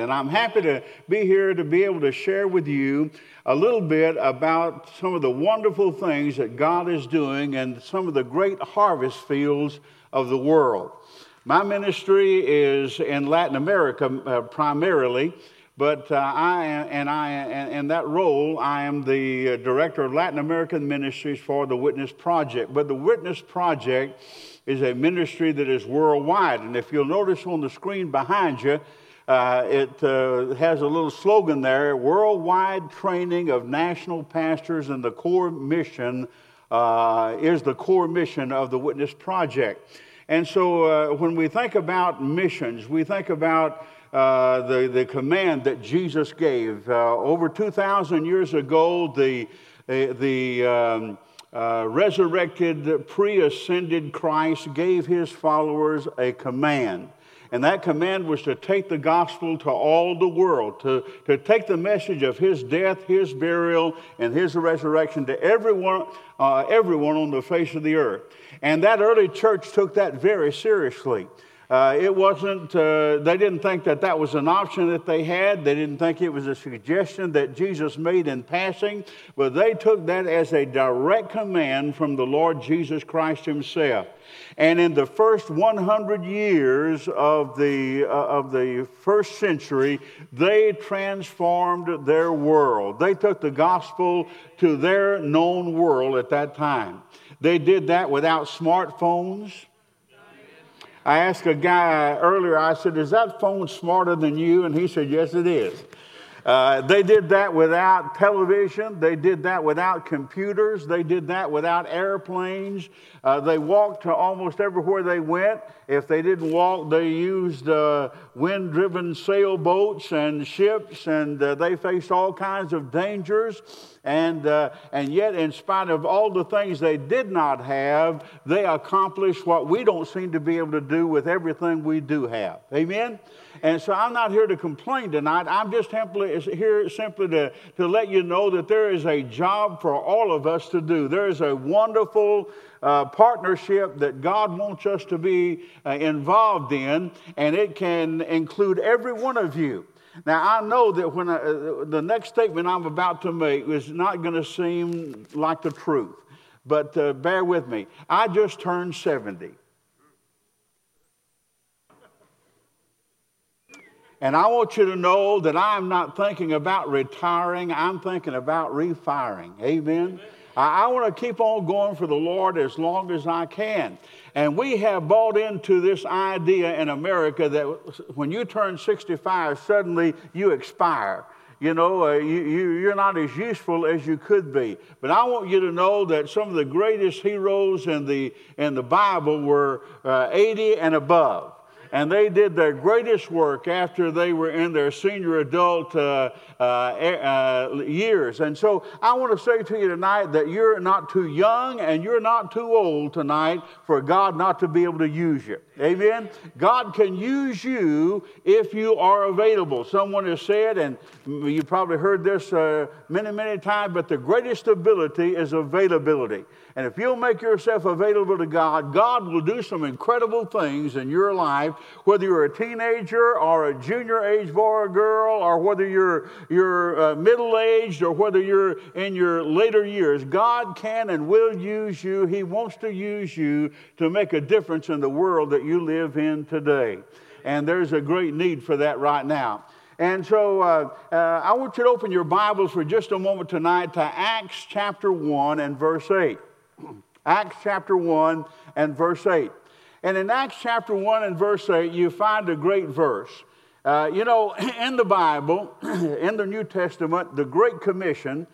And I'm happy to be here to be able to share with you a little bit about some of the wonderful things that God is doing and some of the great harvest fields of the world. My ministry is in Latin America uh, primarily, but uh, I and I and in that role I am the uh, director of Latin American ministries for the Witness Project. But the Witness Project is a ministry that is worldwide, and if you'll notice on the screen behind you. Uh, it uh, has a little slogan there worldwide training of national pastors and the core mission uh, is the core mission of the witness project and so uh, when we think about missions, we think about uh, the, the command that Jesus gave. Uh, over 2,000 years ago, the, the um, uh, resurrected, pre ascended Christ gave his followers a command. And that command was to take the gospel to all the world, to, to take the message of his death, his burial, and his resurrection to everyone, uh, everyone on the face of the earth. And that early church took that very seriously. Uh, it wasn't, uh, they didn't think that that was an option that they had. They didn't think it was a suggestion that Jesus made in passing, but they took that as a direct command from the Lord Jesus Christ Himself. And in the first 100 years of the, uh, of the first century, they transformed their world. They took the gospel to their known world at that time. They did that without smartphones. I asked a guy earlier, I said, Is that phone smarter than you? And he said, Yes, it is. Uh, they did that without television. They did that without computers. They did that without airplanes. Uh, they walked to almost everywhere they went. If they didn't walk, they used uh, wind driven sailboats and ships, and uh, they faced all kinds of dangers. And, uh, and yet, in spite of all the things they did not have, they accomplished what we don't seem to be able to do with everything we do have. Amen? And so I'm not here to complain tonight. I'm just simply, here simply to, to let you know that there is a job for all of us to do. There is a wonderful uh, partnership that God wants us to be uh, involved in, and it can include every one of you. Now, I know that when I, uh, the next statement I'm about to make is not going to seem like the truth, but uh, bear with me. I just turned 70. And I want you to know that I'm not thinking about retiring, I'm thinking about refiring. Amen. I, I want to keep on going for the Lord as long as I can. And we have bought into this idea in America that when you turn 65, suddenly you expire you know, uh, you, you, are not as useful as you could be. But I want you to know that some of the greatest heroes in the, in the Bible were uh, 80 and above and they did their greatest work after they were in their senior adult uh, uh, uh, years. And so I want to say to you tonight that you're not too young and you're not too old tonight for God not to be able to use you. Amen? God can use you if you are available. Someone has said, and you probably heard this uh, many, many times, but the greatest ability is availability. And if you'll make yourself available to God, God will do some incredible things in your life, whether you're a teenager or a junior age boy or girl, or whether you're, you're uh, middle aged or whether you're in your later years. God can and will use you. He wants to use you to make a difference in the world that you live in today. And there's a great need for that right now. And so uh, uh, I want you to open your Bibles for just a moment tonight to Acts chapter 1 and verse 8. Acts chapter 1 and verse 8. And in Acts chapter 1 and verse 8, you find a great verse. Uh, you know, in the Bible, in the New Testament, the Great Commission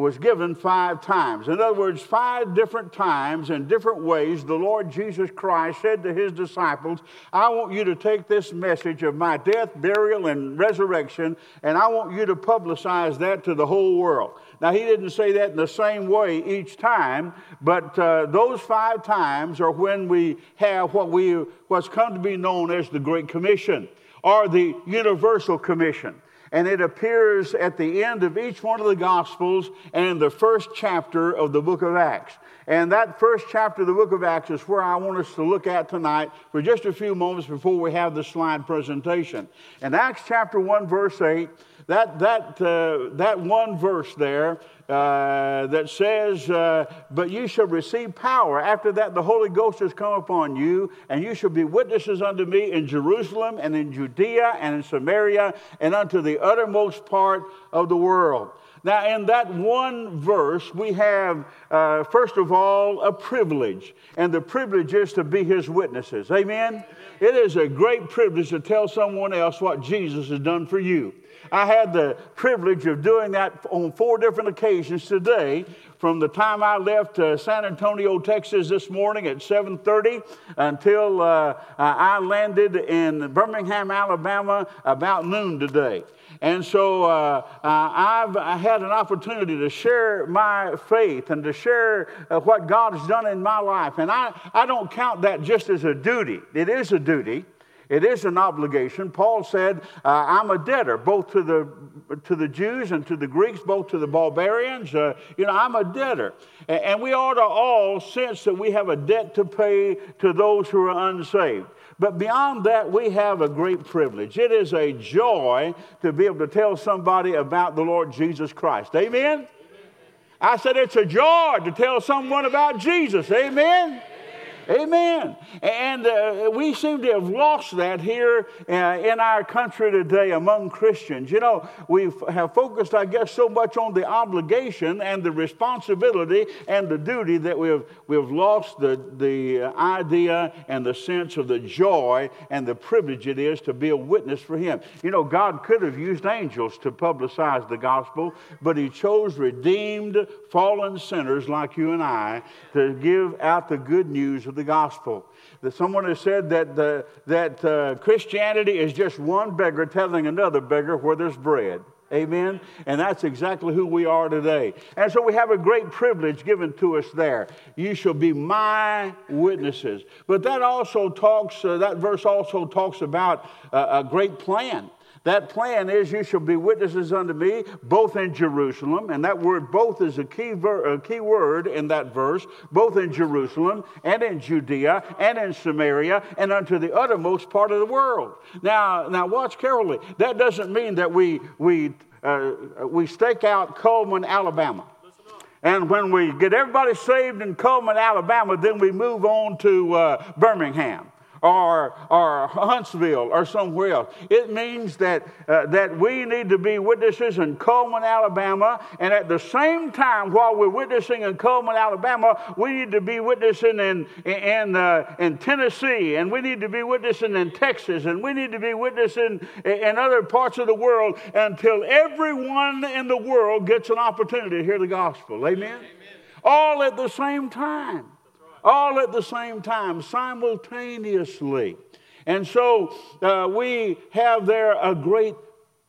was given five times. In other words, five different times in different ways, the Lord Jesus Christ said to his disciples, I want you to take this message of my death, burial, and resurrection, and I want you to publicize that to the whole world. Now, he didn't say that in the same way each time, but uh, those five times are when we have what we, what's come to be known as the Great Commission or the Universal Commission. And it appears at the end of each one of the Gospels and the first chapter of the book of Acts. And that first chapter of the book of Acts is where I want us to look at tonight for just a few moments before we have the slide presentation. In Acts chapter 1, verse 8, that, that, uh, that one verse there uh, that says, uh, But you shall receive power. After that, the Holy Ghost has come upon you, and you shall be witnesses unto me in Jerusalem and in Judea and in Samaria and unto the uttermost part of the world. Now, in that one verse, we have, uh, first of all, a privilege, and the privilege is to be his witnesses. Amen? Amen? It is a great privilege to tell someone else what Jesus has done for you. I had the privilege of doing that on four different occasions today from the time I left uh, San Antonio, Texas this morning at 7:30 until uh, I landed in Birmingham, Alabama about noon today. And so uh, I've had an opportunity to share my faith and to share uh, what God has done in my life. And I, I don't count that just as a duty, it is a duty. It is an obligation. Paul said, uh, I'm a debtor, both to the, to the Jews and to the Greeks, both to the barbarians. Uh, you know, I'm a debtor. And, and we ought to all sense that we have a debt to pay to those who are unsaved. But beyond that, we have a great privilege. It is a joy to be able to tell somebody about the Lord Jesus Christ. Amen? I said it's a joy to tell someone about Jesus. Amen? Amen. And uh, we seem to have lost that here uh, in our country today among Christians. You know, we have focused, I guess, so much on the obligation and the responsibility and the duty that we've, we've lost the, the idea and the sense of the joy and the privilege it is to be a witness for Him. You know, God could have used angels to publicize the gospel, but He chose redeemed, fallen sinners like you and I to give out the good news the gospel. That someone has said that, the, that uh, Christianity is just one beggar telling another beggar where there's bread. Amen? And that's exactly who we are today. And so we have a great privilege given to us there. You shall be my witnesses. But that also talks, uh, that verse also talks about uh, a great plan. That plan is, You shall be witnesses unto me, both in Jerusalem, and that word both is a key, ver- a key word in that verse, both in Jerusalem and in Judea and in Samaria and unto the uttermost part of the world. Now, now watch carefully. That doesn't mean that we, we, uh, we stake out Cullman, Alabama. And when we get everybody saved in Cullman, Alabama, then we move on to uh, Birmingham or, or Huntsville or somewhere else. It means that, uh, that we need to be witnesses in Cullman, Alabama, and at the same time, while we're witnessing in Cullman, Alabama, we need to be witnessing in, in, uh, in Tennessee, and we need to be witnessing in Texas, and we need to be witnessing in other parts of the world until everyone in the world gets an opportunity to hear the gospel. Amen? Amen. All at the same time all at the same time, simultaneously. And so uh, we have there a great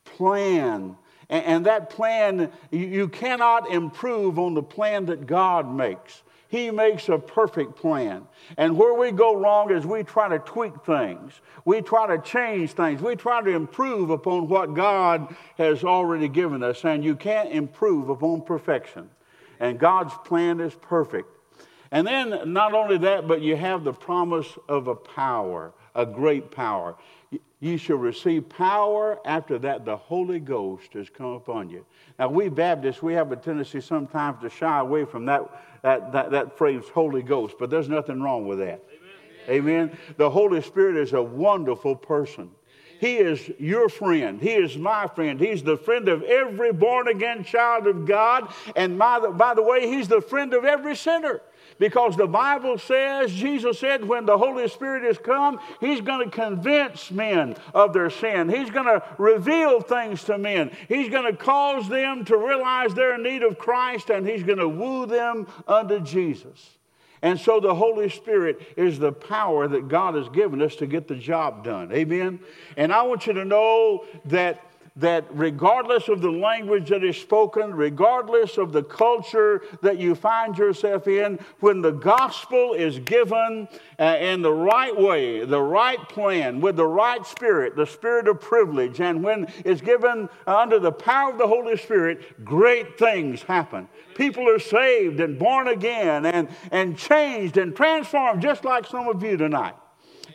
plan. And, and that plan, you, you cannot improve on the plan that God makes. He makes a perfect plan. And where we go wrong is we try to tweak things. We try to change things. We try to improve upon what God has already given us. And you can't improve upon perfection. And God's plan is perfect. And then not only that, but you have the promise of a power, a great power. You shall receive power after that the Holy Ghost has come upon you. Now, we Baptists, we have a tendency sometimes to shy away from that, that, that, that phrase, Holy Ghost, but there's nothing wrong with that. Amen. Amen. The Holy Spirit is a wonderful person. He is your friend. He is my friend. He's the friend of every born again child of God. And by the, by the way, He's the friend of every sinner. Because the Bible says, Jesus said, when the Holy Spirit has come, He's going to convince men of their sin. He's going to reveal things to men. He's going to cause them to realize their need of Christ, and He's going to woo them unto Jesus. And so the Holy Spirit is the power that God has given us to get the job done. Amen? And I want you to know that that regardless of the language that is spoken, regardless of the culture that you find yourself in, when the gospel is given uh, in the right way, the right plan, with the right spirit, the spirit of privilege, and when it's given under the power of the Holy Spirit, great things happen. People are saved and born again and, and changed and transformed, just like some of you tonight.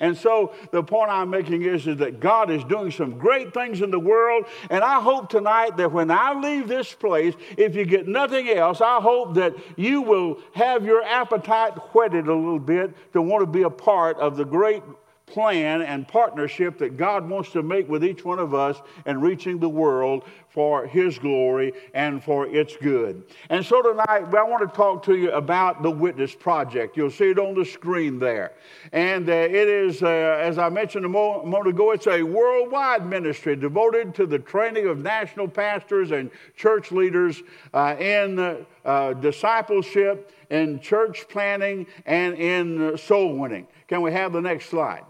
And so the point I'm making is, is that God is doing some great things in the world. And I hope tonight that when I leave this place, if you get nothing else, I hope that you will have your appetite whetted a little bit to want to be a part of the great plan and partnership that God wants to make with each one of us in reaching the world for His glory and for its good. And so tonight, I want to talk to you about the Witness Project. You'll see it on the screen there. And uh, it is, uh, as I mentioned a moment ago, it's a worldwide ministry devoted to the training of national pastors and church leaders uh, in uh, uh, discipleship, in church planting, and in soul winning. Can we have the next slide?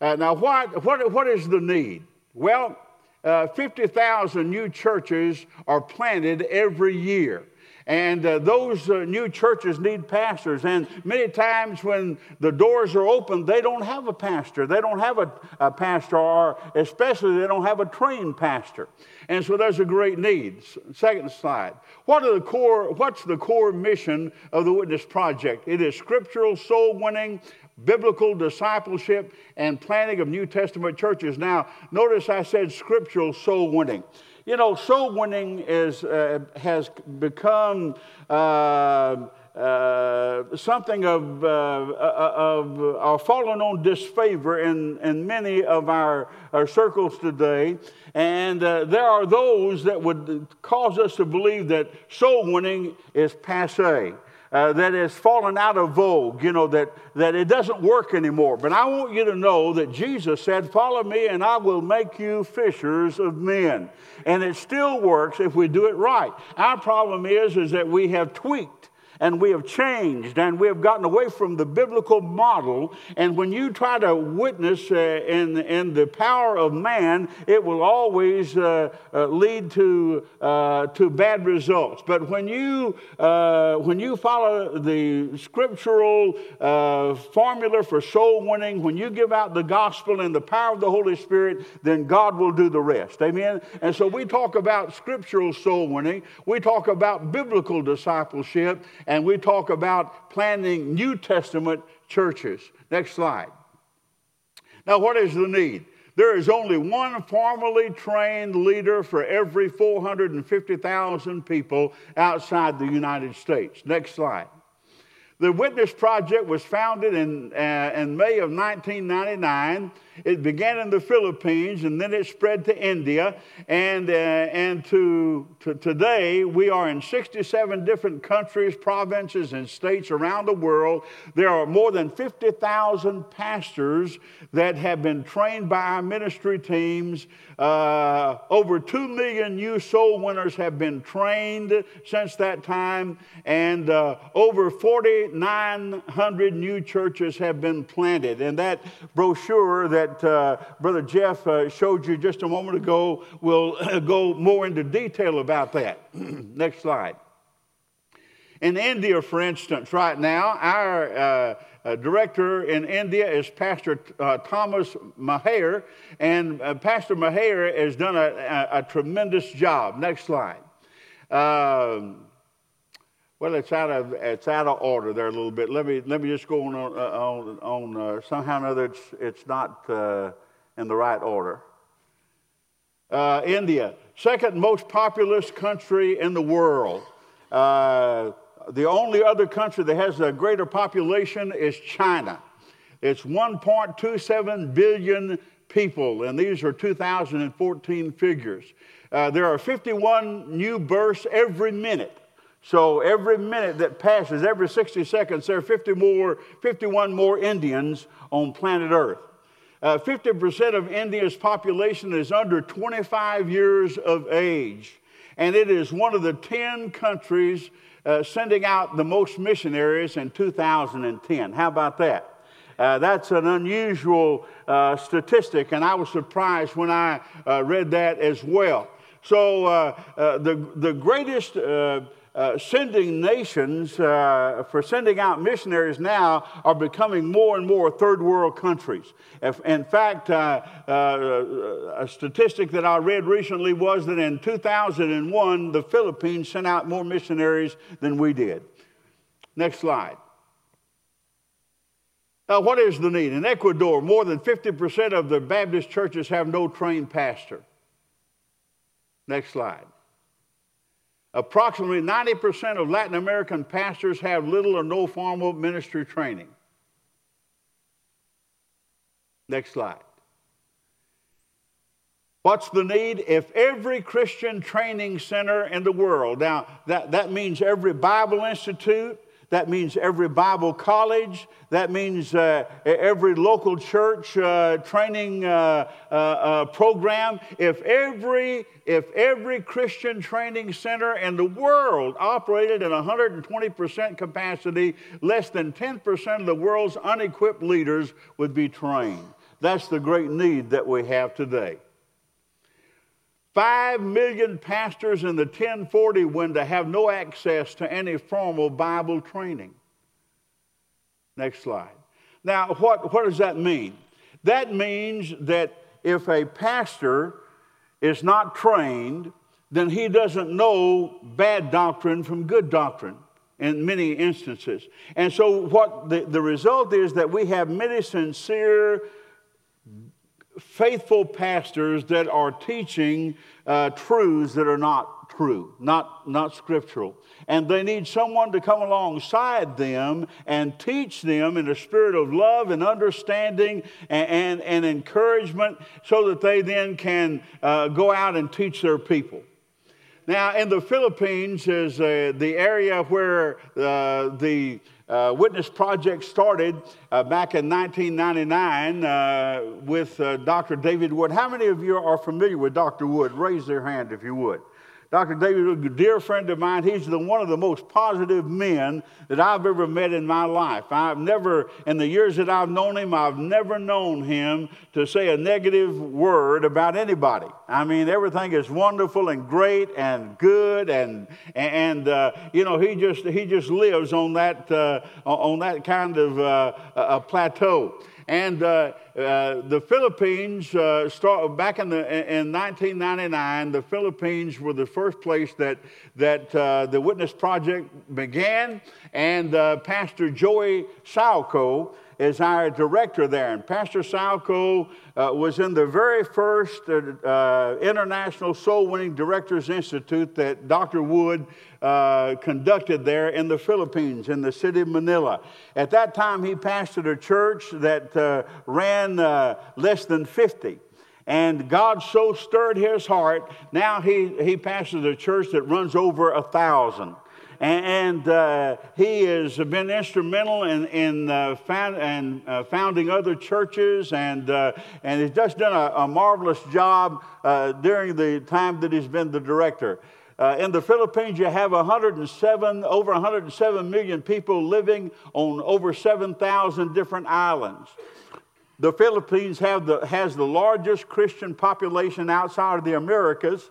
Uh, now, what, what, what is the need? Well, uh, 50,000 new churches are planted every year. And uh, those uh, new churches need pastors. And many times when the doors are open, they don't have a pastor. They don't have a, a pastor, or especially they don't have a trained pastor. And so there's a great need. Second slide. What are the core, what's the core mission of the Witness Project? It is scriptural soul winning, biblical discipleship and planting of New Testament churches. Now, notice I said scriptural soul winning. You know, soul winning is, uh, has become uh, uh, something of, uh, uh, of uh, fallen on disfavor in, in many of our, our circles today. And there are those that would cause us to believe that soul winning is passe uh, that has fallen out of vogue, you know, that, that it doesn't work anymore. But I want you to know that Jesus said, Follow me and I will make you fishers of men. And it still works if we do it right. Our problem is, is that we have tweaked and we have changed and we have gotten away from the biblical model. And when you try to witness uh, in, in the power of man, it will always uh, uh, lead to, uh, to bad results. But when you, uh, when you follow the scriptural uh, formula for soul winning, when you give out the gospel and the power of the Holy Spirit, then God will do the rest. Amen? And so we talk about scriptural soul winning, we talk about biblical discipleship, and we talk about planting New Testament churches. Next slide. Now, what is the need? There is only one formally trained leader for every 450,000 people outside the United States. Next slide. The Witness Project was founded in, uh, in May of 1999 it began in the Philippines and then it spread to India. And, uh, and to, to today, we are in 67 different countries, provinces, and states around the world. There are more than 50,000 pastors that have been trained by our ministry teams. Uh, over 2 million new soul winners have been trained since that time. And uh, over 4,900 new churches have been planted. And that brochure that uh, Brother Jeff uh, showed you just a moment ago will go more into detail about that. Next slide. In India, for instance, right now, our uh, director in India is Pastor uh, Thomas Maher, and uh, Pastor Maher has done a, a, a, tremendous job. Next slide. Um, well, it's out of it's out of order there a little bit. Let me let me just go on uh, on, on uh, somehow or another. It's it's not in the right order. India, second most populous country in the world. Uh, the only other country that has a greater population is China. It's 1.27 billion people, and these are 2014 figures. Uh, there are 51 new births every minute. So every minute that passes, every 60 seconds, there are 50 more, 51 more Indians on planet Earth. Uh, 50% of India's population is under 25 years of age, and it is one of the 10 countries uh, sending out the most missionaries in 2010. How about that? Uh, that's an unusual uh, statistic, and I was surprised when I uh, read that as well. So, uh, the, the greatest uh, sending nations uh, for sending out missionaries now are becoming more and more third world countries. If, in fact, uh, uh, a statistic that I read recently was that in 2001, the Philippines sent out more missionaries than we did. Next slide. Now, what is the need? In Ecuador, more than 50% of the Baptist churches have no trained pastor. Next slide. Approximately 90% of Latin American pastors have little or no formal ministry training. Next slide. What's the need? If every Christian training center in the world, now that, that means every Bible Institute, that means every Bible college. That means uh, every local church uh, training uh, uh, uh, program. If every, if every Christian training center in the world operated at 120% capacity, less than 10% of the world's unequipped leaders would be trained. That's the great need that we have today. Five million pastors in the 1040 window have no access to any formal Bible training. Next slide. Now, what, what does that mean? That means that if a pastor is not trained, then he doesn't know bad doctrine from good doctrine in many instances. And so, what the, the result is that we have many sincere faithful pastors that are teaching uh, truths that are not true, not, not scriptural. And they need someone to come alongside them and teach them in a spirit of love and understanding and, and, and encouragement so that they then can uh, go out and teach their people. Now, in the Philippines is uh, the area where uh, the uh, Witness Project started uh, back in 1999 uh, with uh, Dr. David Wood. How many of you are familiar with Dr. Wood? Raise their hand if you would. Dr. David a dear friend of mine. He's the, one of the most positive men that I've ever met in my life. I've never, in the years that I've known him, I've never known him to say a negative word about anybody. I mean, everything is wonderful and great and good, and and uh, you know, he just he just lives on that uh, on that kind of uh, plateau. And uh, uh, the Philippines, uh, start, back in, the, in 1999, the Philippines were the first place that, that uh, the Witness Project began. And uh, Pastor Joey Salco is our director there. And Pastor Salco uh, was in the very first uh, uh, International Soul Winning Directors Institute that Dr. Wood uh, conducted there in the Philippines, in the city of Manila. At that time, he pastored a church that uh, ran uh, less than 50. And God so stirred his heart, now he, he pastors a church that runs over a thousand and uh, he has been instrumental in, in uh, found, and, uh, founding other churches and, uh, and he's just done a, a marvelous job uh, during the time that he's been the director. Uh, in the Philippines, you have 107, over 107 million people living on over 7,000 different islands. The Philippines the, has the largest Christian population outside of the Americas,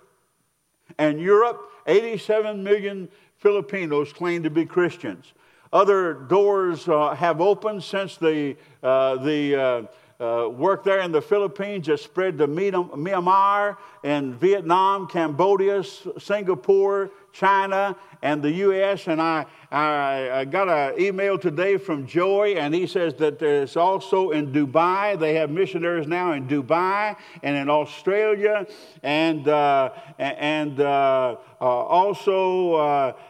and Europe, 87 million Filipinos claim to be Christians. Other doors uh, have opened since the, uh, the uh, uh, work there in the Philippines has spread to Myanmar and Vietnam, Cambodia, Singapore, China, and the U.S. And I, I, I got an email today from Joey, and he says that there's also in Dubai. They have missionaries now in Dubai and in Australia, and uh, and uh, uh also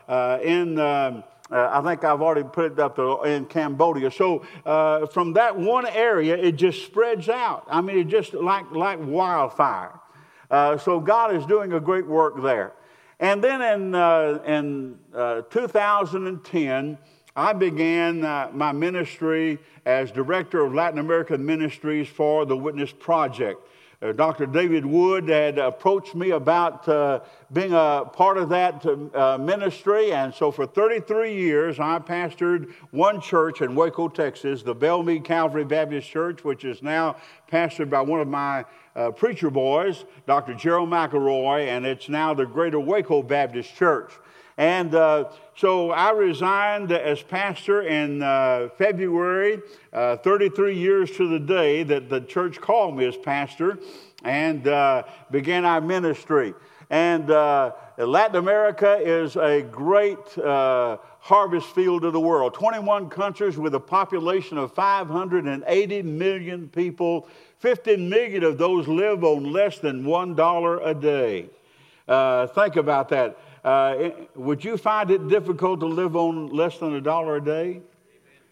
uh, in. Um, uh, I think I've already put it up in Cambodia. So uh, from that one area, it just spreads out. I mean, it just like, like wildfire. Uh, so God is doing a great work there. And then in, uh, in uh, 2010, I began uh, my ministry as director of Latin American ministries for the Witness Project. Uh, Dr. David Wood had approached me about uh, being a part of that uh, ministry. And so for 33 years, I pastored one church in Waco, Texas, the Bellmead Calvary Baptist Church, which is now pastored by one of my uh, preacher boys, Dr. Gerald McElroy, and it's now the Greater Waco Baptist Church. And uh, so I resigned as pastor in uh, February, uh, 33 years to the day that the church called me as pastor, and uh, began our ministry. And uh, Latin America is a great uh, harvest field of the world. 21 countries with a population of 580 million people. 15 million of those live on less than $1 a day. think about that. Uh, would you find it difficult to live on less than a dollar a day? Amen.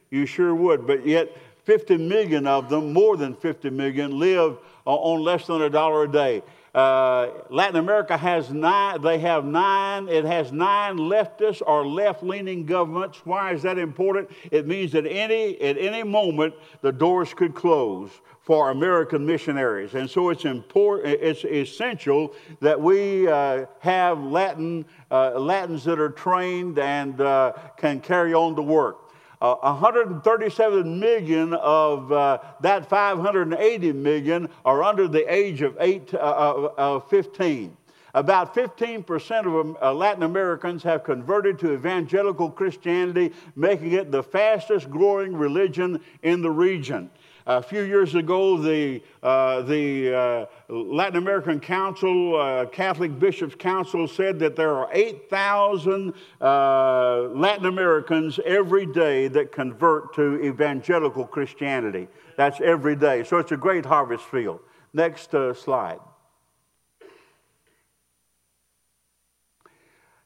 You sure would. But yet, 50 million of them, more than 50 million, live on less than a dollar a day. Uh, Latin America has nine, they have nine, it has nine leftist or left leaning governments. Why is that important? It means that any, at any moment the doors could close for American missionaries. And so it's important, it's essential that we uh, have Latin, uh, Latins that are trained and uh, can carry on the work. Uh, 137 million of uh, that 580 million are under the age of eight, uh, 15. About 15% of uh, Latin Americans have converted to evangelical Christianity, making it the fastest growing religion in the region. A few years ago, the, uh, the uh, Latin American Council, uh, Catholic Bishops' Council, said that there are 8,000 uh, Latin Americans every day that convert to evangelical Christianity. That's every day. So it's a great harvest field. Next uh, slide.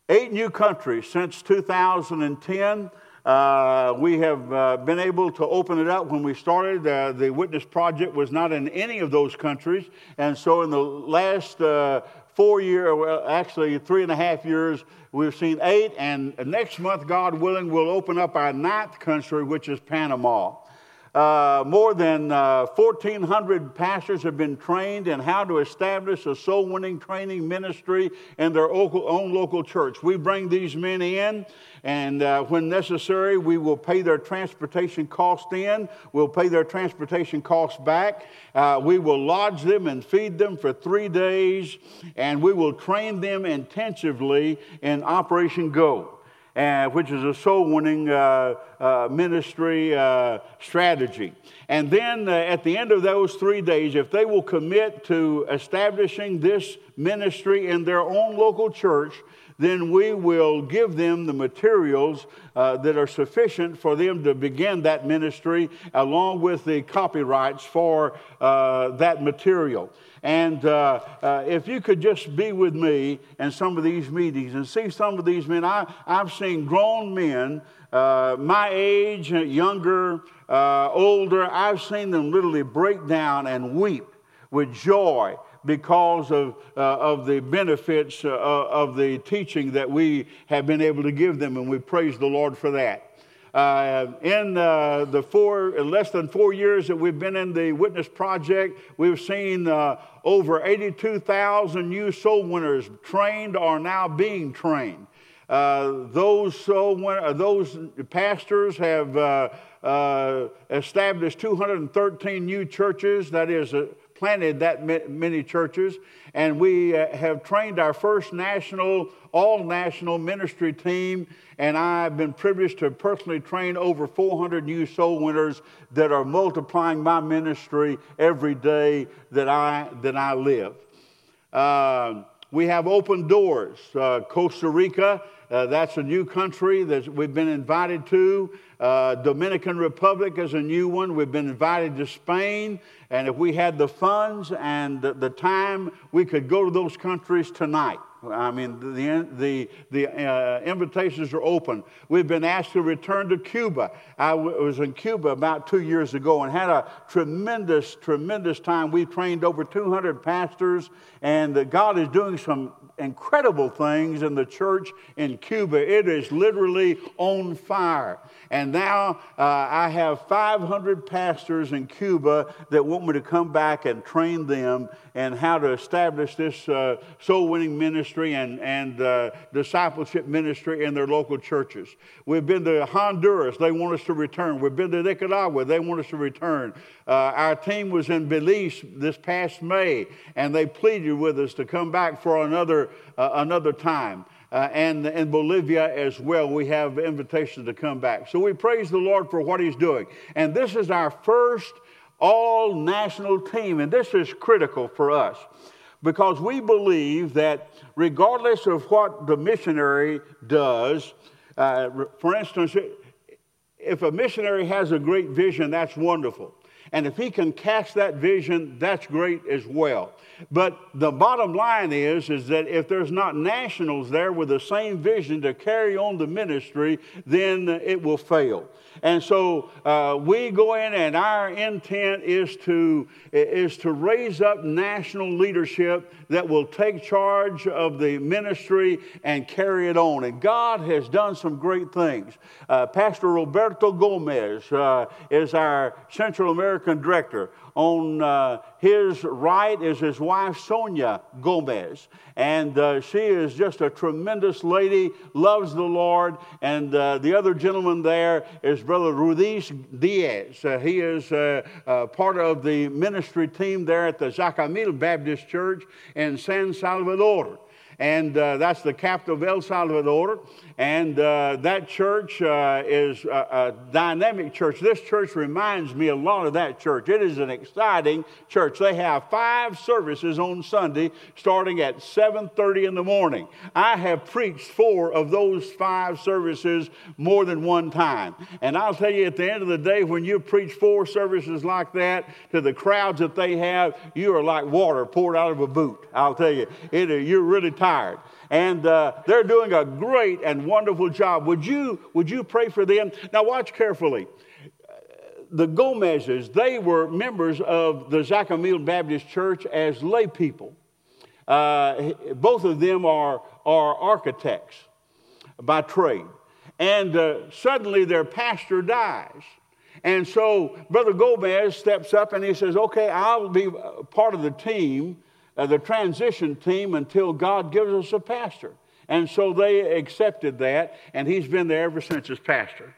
Eight new countries since 2010 uh, we have uh, been able to open it up. When we started, uh, the Witness Project was not in any of those countries. And so, in the last uh, four years, well, actually three and a half years, we've seen eight. And next month, God willing, we'll open up our ninth country, which is Panama. Uh, more than uh, 1,400 pastors have been trained in how to establish a soul winning training ministry in their own local church. We bring these men in, and uh, when necessary, we will pay their transportation cost in, we'll pay their transportation costs back. Uh, we will lodge them and feed them for three days, and we will train them intensively in Operation Go uh, which is a soul winning uh, uh, ministry uh, strategy. And then uh, at the end of those three days, if they will commit to establishing this ministry in their own local church, then we will give them the materials uh, that are sufficient for them to begin that ministry, along with the copyrights for that material. And uh, uh, if you could just be with me in some of these meetings and see some of these men, I, I've seen grown men, uh, my age, younger, uh, older, I've seen them literally break down and weep with joy because of, uh, of the benefits uh, of the teaching that we have been able to give them, and we praise the Lord for that. Uh, in uh, the four, less than four years that we've been in the Witness Project, we've seen uh, over 82,000 new soul winners trained or now being trained. Uh, those soul win- those pastors have uh, uh, established 213 new churches. That is planted that many churches, and we uh, have trained our first national, all national ministry team. And I've been privileged to personally train over 400 new soul winners that are multiplying my ministry every day that I, that I live. Uh, we have open doors. Uh, Costa Rica, uh, that's a new country that we've been invited to. Uh, Dominican Republic is a new one. We've been invited to Spain. And if we had the funds and the, the time, we could go to those countries tonight. I mean, the, the, the uh, invitations are open. We've been asked to return to Cuba. I w- was in Cuba about two years ago and had a tremendous, tremendous time. We trained over 200 pastors, and God is doing some incredible things in the church in Cuba. It is literally on fire. And now uh, I have 500 pastors in Cuba that want me to come back and train them and how to establish this uh, soul winning ministry and, and uh, discipleship ministry in their local churches. We've been to Honduras, they want us to return. We've been to Nicaragua, they want us to return. Uh, our team was in Belize this past May, and they pleaded with us to come back for another, uh, another time. Uh, and in Bolivia as well, we have invitations to come back. So we praise the Lord for what He's doing. And this is our first all national team. And this is critical for us because we believe that regardless of what the missionary does, uh, for instance, if a missionary has a great vision, that's wonderful. And if he can catch that vision, that's great as well. But the bottom line is, is that if there's not nationals there with the same vision to carry on the ministry, then it will fail. And so uh, we go in, and our intent is to, is to raise up national leadership that will take charge of the ministry and carry it on. And God has done some great things. Uh, Pastor Roberto Gomez uh, is our Central American director. On uh, his right is his wife, Sonia Gomez. And uh, she is just a tremendous lady, loves the Lord. And uh, the other gentleman there is Brother Ruiz Diaz. Uh, he is uh, uh, part of the ministry team there at the Zacamil Baptist Church in San Salvador and uh, that's the capital of El Salvador. And uh, that church uh, is a, a, dynamic church. This church reminds me a lot of that church. It is an exciting church. They have five services on Sunday, starting at 7:30 in the morning. I have preached four of those five services more than one time. And I'll tell you, at the end of the day, when you preach four services like that to the crowds that they have, you are like water poured out of a boot. I'll tell you, it, you're really tired and uh, they're doing a great and wonderful job. Would you, would you pray for them? Now, watch carefully. The Gomezes, they were members of the Zacamil Baptist Church as lay people. Uh, both of them are, are architects by trade. And uh, suddenly their pastor dies. And so Brother Gomez steps up and he says, Okay, I'll be part of the team uh, the transition team until God gives us a pastor. And so they accepted that, and he's been there ever since as pastor.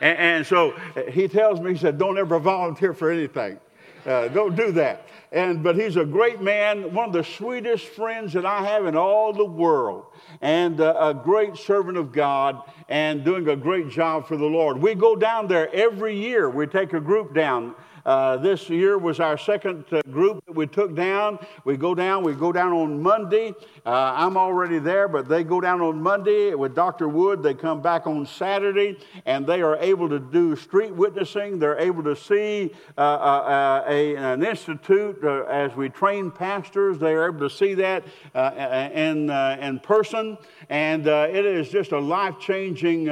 And, and so uh, he tells me, he said, don't ever volunteer for anything. Uh, don't do that. And, but he's a great man, one of the sweetest friends that I have in all the world, and uh, a great servant of God, and doing a great job for the Lord. We go down there every year. We take a group down uh, this year was our second uh, group that we took down. We go down, we go down on Monday. Uh, I'm already there, but they go down on Monday with Dr. Wood. They come back on Saturday, and they are able to do street witnessing. They're able to see uh, uh, a, an institute as we train pastors. They are able to see that in, in person, and it is just a life changing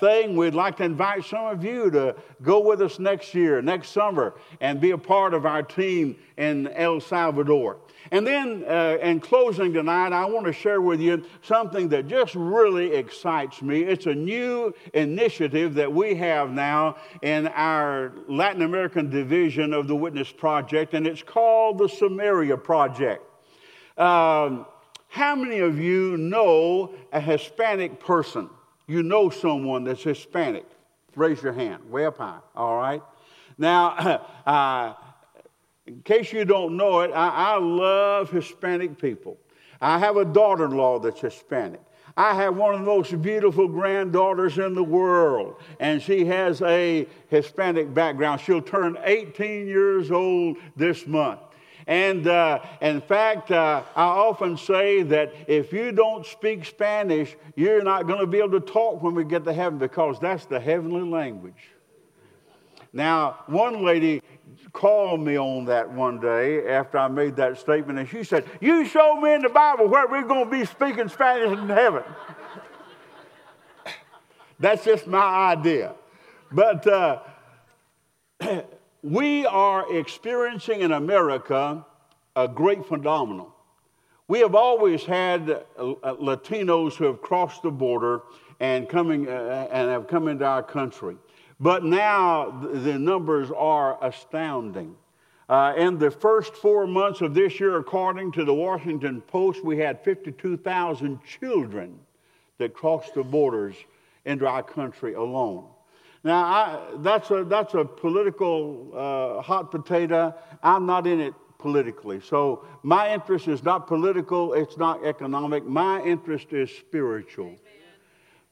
thing. We'd like to invite some of you to go with us next year, next summer and be a part of our team in El Salvador. And then, uh, in closing tonight, I want to share with you something that just really excites me. It's a new initiative that we have now in our Latin American division of the Witness Project, and it's called the Samaria Project. Um, how many of you know a Hispanic person? You know someone that's Hispanic? Raise your hand, way up high, all right? Now, uh, in case you don't know it, I, I love Hispanic people. I have a daughter in law that's Hispanic. I have one of the most beautiful granddaughters in the world, and she has a Hispanic background. She'll turn 18 years old this month. And uh, in fact, uh, I often say that if you don't speak Spanish, you're not going to be able to talk when we get to heaven because that's the heavenly language. Now, one lady called me on that one day after I made that statement, and she said, You show me in the Bible where we're going to be speaking Spanish in heaven. That's just my idea. But uh, we are experiencing in America a great phenomenon. We have always had uh, Latinos who have crossed the border and coming uh, and have come into our country. But now the numbers are astounding. Uh, in the first four months of this year, according to the Washington Post, we had 52,000 children that crossed the borders into our country alone. Now, I, that's, a, that's a political uh, hot potato. I'm not in it politically. So my interest is not political, it's not economic. My interest is spiritual. Amen.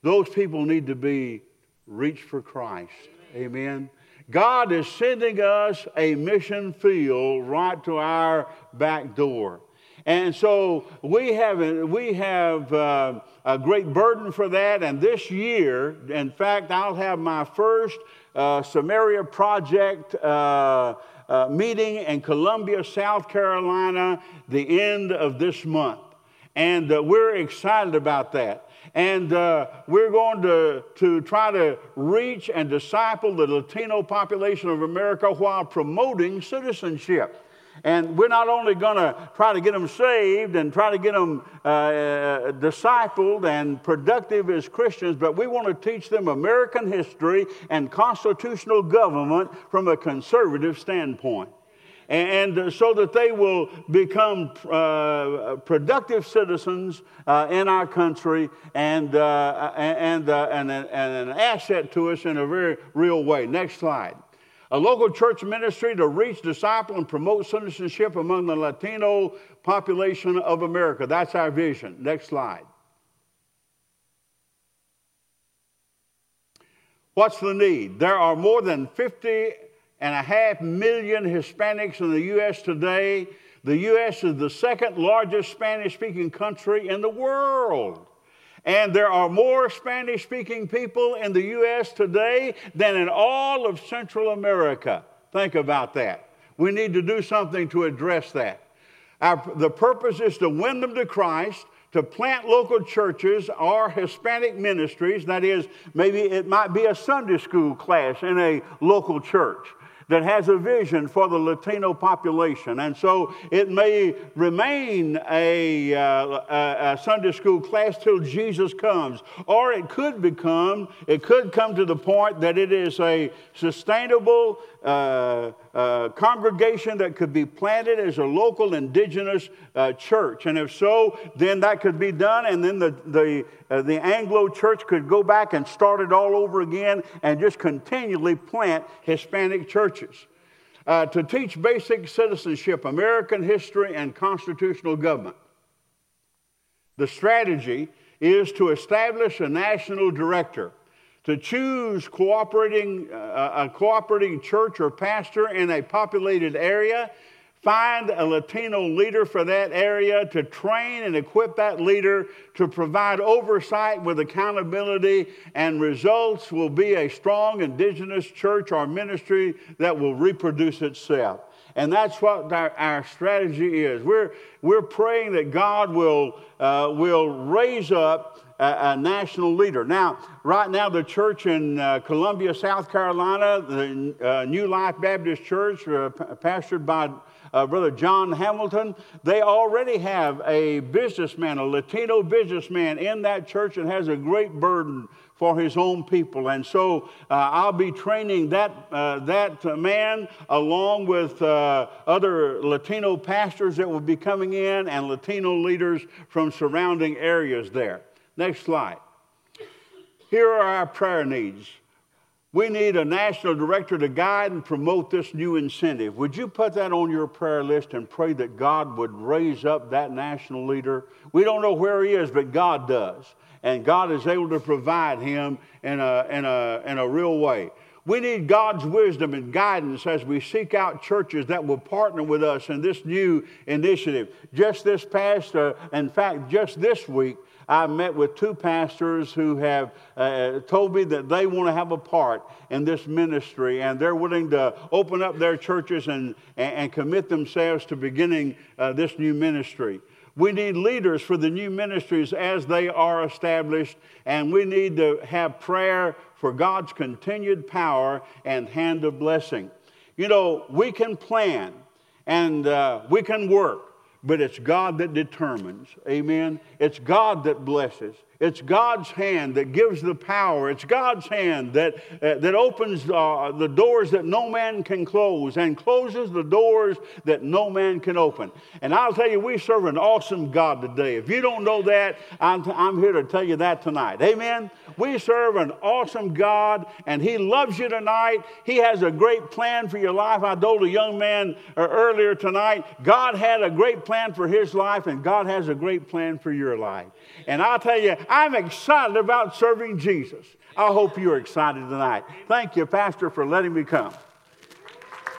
Those people need to be reached for Christ. Amen. Amen. God is sending us a mission field right to our back door. And so we have, we have uh, a great burden for that. And this year, in fact, I'll have my first uh, Samaria project uh, uh, meeting in Columbia, South Carolina, the end of this month. And uh, we're excited about that. And uh, we're going to, to try to reach and disciple the Latino population of America while promoting citizenship. And we're not only going to try to get them saved and try to get them uh, uh, discipled and productive as Christians, but we want to teach them American history and constitutional government from a conservative standpoint and so that they will become uh, productive citizens uh, in our country and, uh, and, uh, and, and, an asset to us in a very real way. Next slide. A local church ministry to reach, disciple, and promote citizenship among the Latino population of America. That's our vision. Next slide. What's the need? There are more than 50 and a half million Hispanics in the U.S. today. The U.S. is the second largest Spanish speaking country in the world. And there are more Spanish speaking people in the U.S. today than in all of Central America. Think about that. We need to do something to address that. Our, the purpose is to win them to Christ, to plant local churches or Hispanic ministries. That is, maybe it might be a Sunday school class in a local church that has a vision for the Latino population. And so it may remain a, uh, a, Sunday school class till Jesus comes, or it could become, it could come to the point that it is a sustainable uh, uh, congregation that could be planted as a local indigenous uh, church. And if so, then that could be done, and then the, the, uh, the Anglo church could go back and start it all over again and just continually plant Hispanic churches. Uh, to teach basic citizenship, American history, and constitutional government. The strategy is to establish a national director to choose cooperating, uh, a cooperating church or pastor in a populated area, find a Latino leader for that area, to train and equip that leader to provide oversight with accountability, and results will be a strong indigenous church or ministry that will reproduce itself. And that's what our, our strategy is. We're, we're praying that God will, uh, will raise up a, a, national leader. Now, right now, the church in uh, Columbia, South Carolina, the uh, New Life Baptist Church, uh, pastored by uh, Brother John Hamilton, they already have a businessman, a Latino businessman in that church and has a great burden for his own people. And so uh, I'll be training that, uh, that man along with uh, other Latino pastors that will be coming in and Latino leaders from surrounding areas there. Next slide. Here are our prayer needs. We need a national director to guide and promote this new incentive. Would you put that on your prayer list and pray that God would raise up that national leader? We don't know where he is, but God does. And God is able to provide him in a, in a, in a real way. We need God's wisdom and guidance as we seek out churches that will partner with us in this new initiative. Just this past, uh, in fact, just this week, I met with two pastors who have uh, told me that they want to have a part in this ministry and they're willing to open up their churches and, and, and commit themselves to beginning uh, this new ministry. We need leaders for the new ministries as they are established, and we need to have prayer for God's continued power and hand of blessing. You know, we can plan and uh, we can work, but it's God that determines. Amen. It's God that blesses. It's God's hand that gives the power. It's God's hand that, uh, that opens uh, the doors that no man can close and closes the doors that no man can open. And I'll tell you, we serve an awesome God today. If you don't know that, I'm, I'm here to tell you that tonight. Amen? We serve an awesome God, and He loves you tonight. He has a great plan for your life. I told a young man uh, earlier tonight, God had a great plan for his life, and God has a great plan for your life. And I'll tell you, I'm excited about serving Jesus. I hope you're excited tonight. Thank you, Pastor, for letting me come.